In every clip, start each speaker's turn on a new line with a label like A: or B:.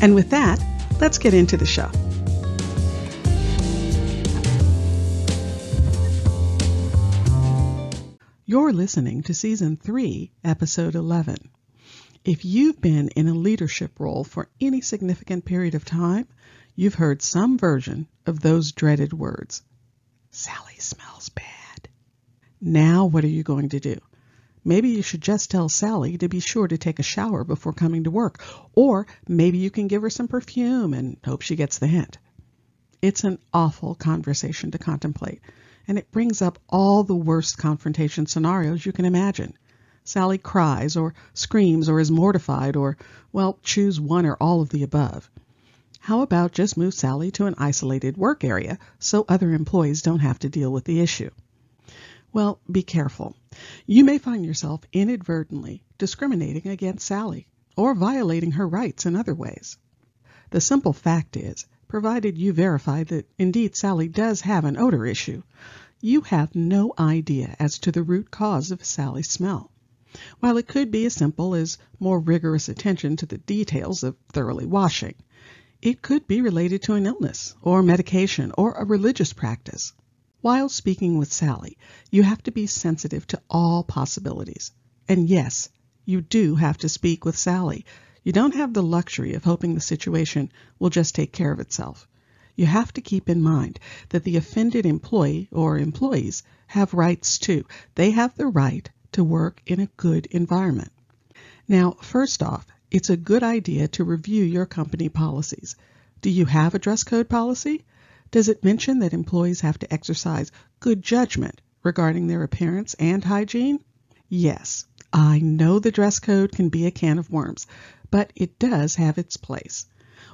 A: And with that, let's get into the show. You're listening to Season 3, Episode 11. If you've been in a leadership role for any significant period of time, you've heard some version of those dreaded words. Sally smells bad. Now, what are you going to do? Maybe you should just tell Sally to be sure to take a shower before coming to work, or maybe you can give her some perfume and hope she gets the hint. It's an awful conversation to contemplate, and it brings up all the worst confrontation scenarios you can imagine. Sally cries or screams or is mortified or, well, choose one or all of the above. How about just move Sally to an isolated work area so other employees don't have to deal with the issue? Well, be careful. You may find yourself inadvertently discriminating against Sally or violating her rights in other ways. The simple fact is, provided you verify that indeed Sally does have an odor issue, you have no idea as to the root cause of Sally's smell. While it could be as simple as more rigorous attention to the details of thoroughly washing, it could be related to an illness or medication or a religious practice. While speaking with Sally, you have to be sensitive to all possibilities. And yes, you do have to speak with Sally. You don't have the luxury of hoping the situation will just take care of itself. You have to keep in mind that the offended employee or employees have rights too. They have the right to work in a good environment. Now, first off, it's a good idea to review your company policies. Do you have a dress code policy? Does it mention that employees have to exercise good judgment regarding their appearance and hygiene? Yes, I know the dress code can be a can of worms, but it does have its place.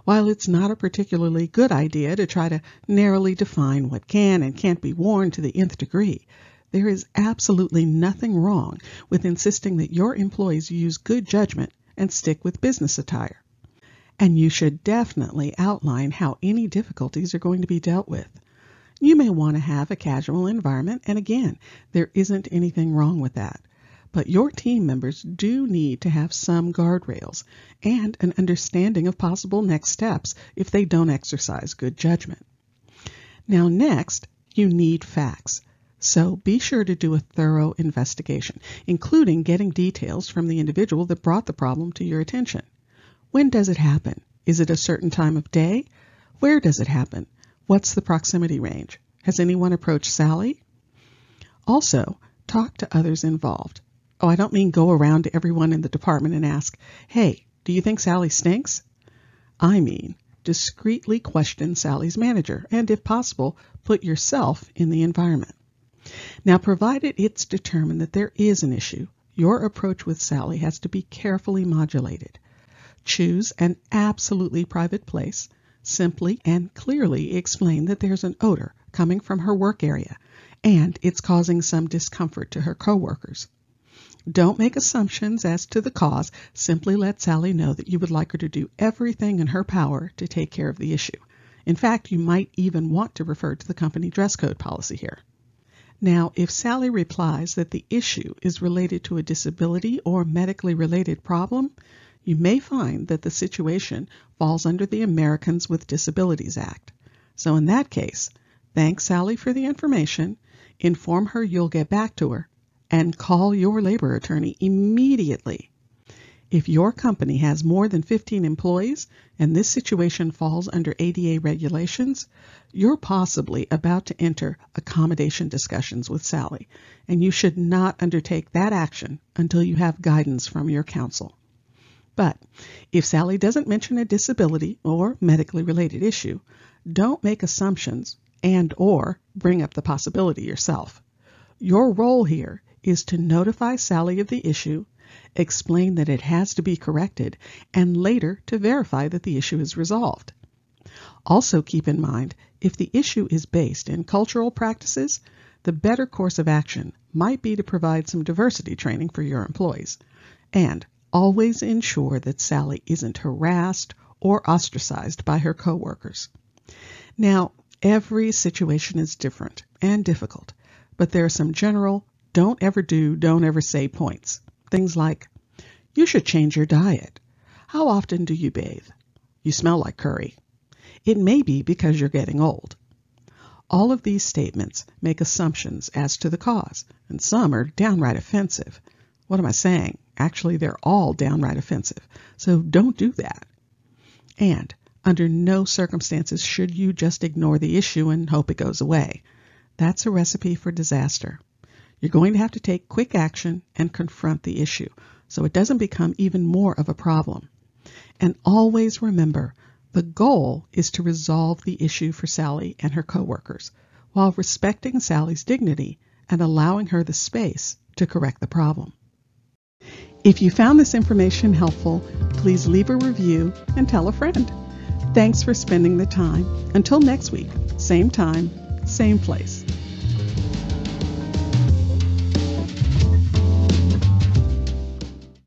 A: While it's not a particularly good idea to try to narrowly define what can and can't be worn to the nth degree, there is absolutely nothing wrong with insisting that your employees use good judgment and stick with business attire and you should definitely outline how any difficulties are going to be dealt with. You may want to have a casual environment, and again, there isn't anything wrong with that. But your team members do need to have some guardrails and an understanding of possible next steps if they don't exercise good judgment. Now, next, you need facts. So be sure to do a thorough investigation, including getting details from the individual that brought the problem to your attention. When does it happen? Is it a certain time of day? Where does it happen? What's the proximity range? Has anyone approached Sally? Also, talk to others involved. Oh, I don't mean go around to everyone in the department and ask, hey, do you think Sally stinks? I mean, discreetly question Sally's manager and, if possible, put yourself in the environment. Now, provided it's determined that there is an issue, your approach with Sally has to be carefully modulated. Choose an absolutely private place. Simply and clearly explain that there's an odor coming from her work area and it's causing some discomfort to her coworkers. Don't make assumptions as to the cause. Simply let Sally know that you would like her to do everything in her power to take care of the issue. In fact, you might even want to refer to the company dress code policy here. Now, if Sally replies that the issue is related to a disability or medically related problem, you may find that the situation falls under the Americans with Disabilities Act. So in that case, thank Sally for the information, inform her you'll get back to her, and call your labor attorney immediately. If your company has more than 15 employees and this situation falls under ADA regulations, you're possibly about to enter accommodation discussions with Sally, and you should not undertake that action until you have guidance from your counsel. But if Sally doesn't mention a disability or medically related issue, don't make assumptions and or bring up the possibility yourself. Your role here is to notify Sally of the issue explain that it has to be corrected, and later to verify that the issue is resolved. Also keep in mind, if the issue is based in cultural practices, the better course of action might be to provide some diversity training for your employees. And always ensure that Sally isn't harassed or ostracized by her coworkers. Now, every situation is different and difficult, but there are some general don't ever do, don't ever say points. Things like, you should change your diet. How often do you bathe? You smell like curry. It may be because you're getting old. All of these statements make assumptions as to the cause, and some are downright offensive. What am I saying? Actually, they're all downright offensive. So don't do that. And under no circumstances should you just ignore the issue and hope it goes away. That's a recipe for disaster. You're going to have to take quick action and confront the issue so it doesn't become even more of a problem. And always remember, the goal is to resolve the issue for Sally and her coworkers while respecting Sally's dignity and allowing her the space to correct the problem. If you found this information helpful, please leave a review and tell a friend. Thanks for spending the time. Until next week, same time, same place.